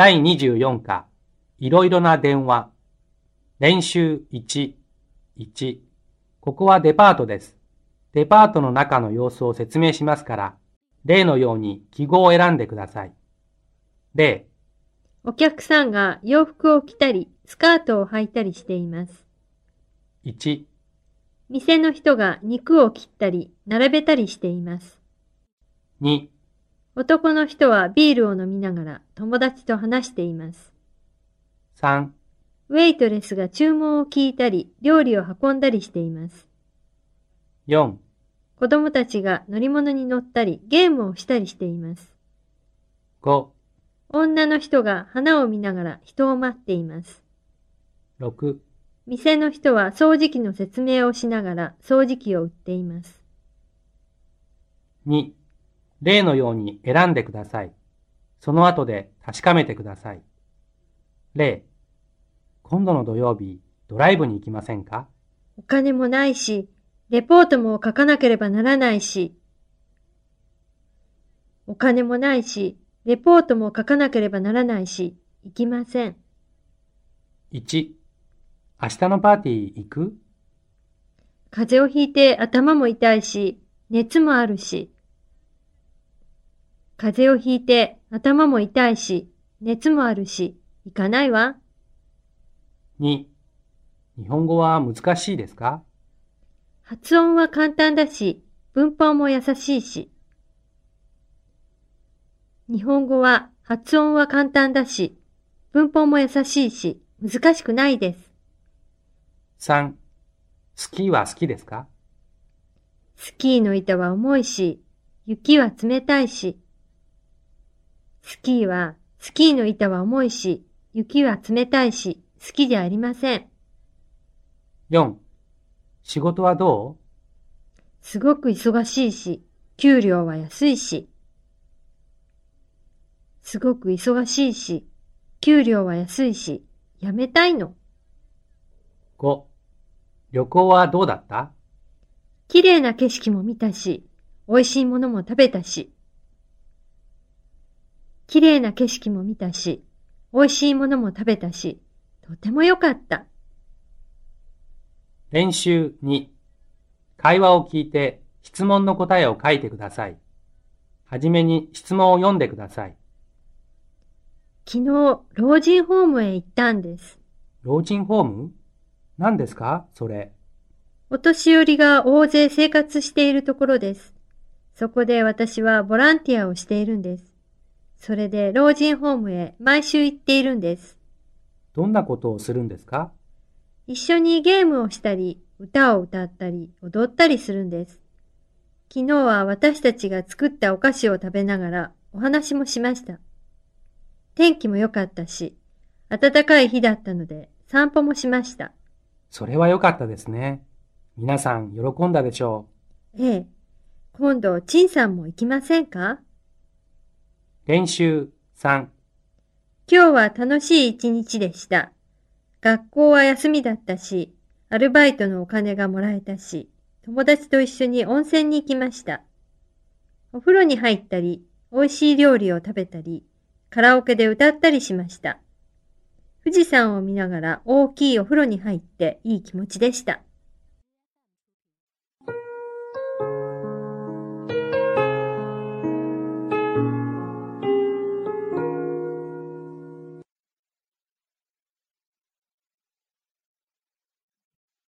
第24課、いろいろな電話。練習1、1。ここはデパートです。デパートの中の様子を説明しますから、例のように記号を選んでください。例、お客さんが洋服を着たり、スカートを履いたりしています。1、店の人が肉を切ったり、並べたりしています。2、男の人はビールを飲みながら友達と話しています。3、ウェイトレスが注文を聞いたり、料理を運んだりしています。4、子供たちが乗り物に乗ったり、ゲームをしたりしています。5、女の人が花を見ながら人を待っています。6、店の人は掃除機の説明をしながら掃除機を売っています。2、例のように選んでください。その後で確かめてください。例、今度の土曜日、ドライブに行きませんか？お金もないし、レポートも書かなければならないし、お金もないし、レポートも書かなければならないし、行きません。1、明日のパーティー行く？風邪をひいて頭も痛いし、熱もあるし。風邪をひいて頭も痛いし、熱もあるし、行かないわ。2、日本語は難しいですか？発音は簡単だし、文法も優しいし。日本語は発音は簡単だし、文法も優しいし、難しくないです。3、スキーは好きですか？スキーの板は重いし、雪は冷たいし。スキーは、スキーの板は重いし、雪は冷たいし、好きじゃありません。4、仕事はどすごく忙しいし、給料は安いし。すごく忙しいし、給料は安いし、辞めたいの。う ?5、旅行はどうだった？綺麗な景色も見たし、美味しいものも食べたし。綺麗な景色も見たし、美味しいものも食べたし、とても良かった。練習2、会話を聞いて質問の答えを書いてください。はじめに質問を読んでください。昨日、老人ホームへ行ったんです。老人ホーム？何ですか？それ。お年寄りが大勢生活しているところです。そこで私はボランティアをしているんです。それで老人ホームへ毎週行っているんです。どんなことをするんですか？一緒にゲームをしたり、歌を歌ったり、踊ったりするんです。昨日は私たちが作ったお菓子を食べながらお話もしました。天気も良かったし、暖かい日だったので散歩もしました。それは良かったですね。皆さん喜んだでしょええ。今度、陳さんも行きませんか？う。練習3、今日は楽しい一日でした。学校は休みだったし、アルバイトのお金がもらえたし、友達と一緒に温泉に行きました。お風呂に入ったり、美味しい料理を食べたり、カラオケで歌ったりしました。富士山を見ながら大きいお風呂に入っていい気持ちでした。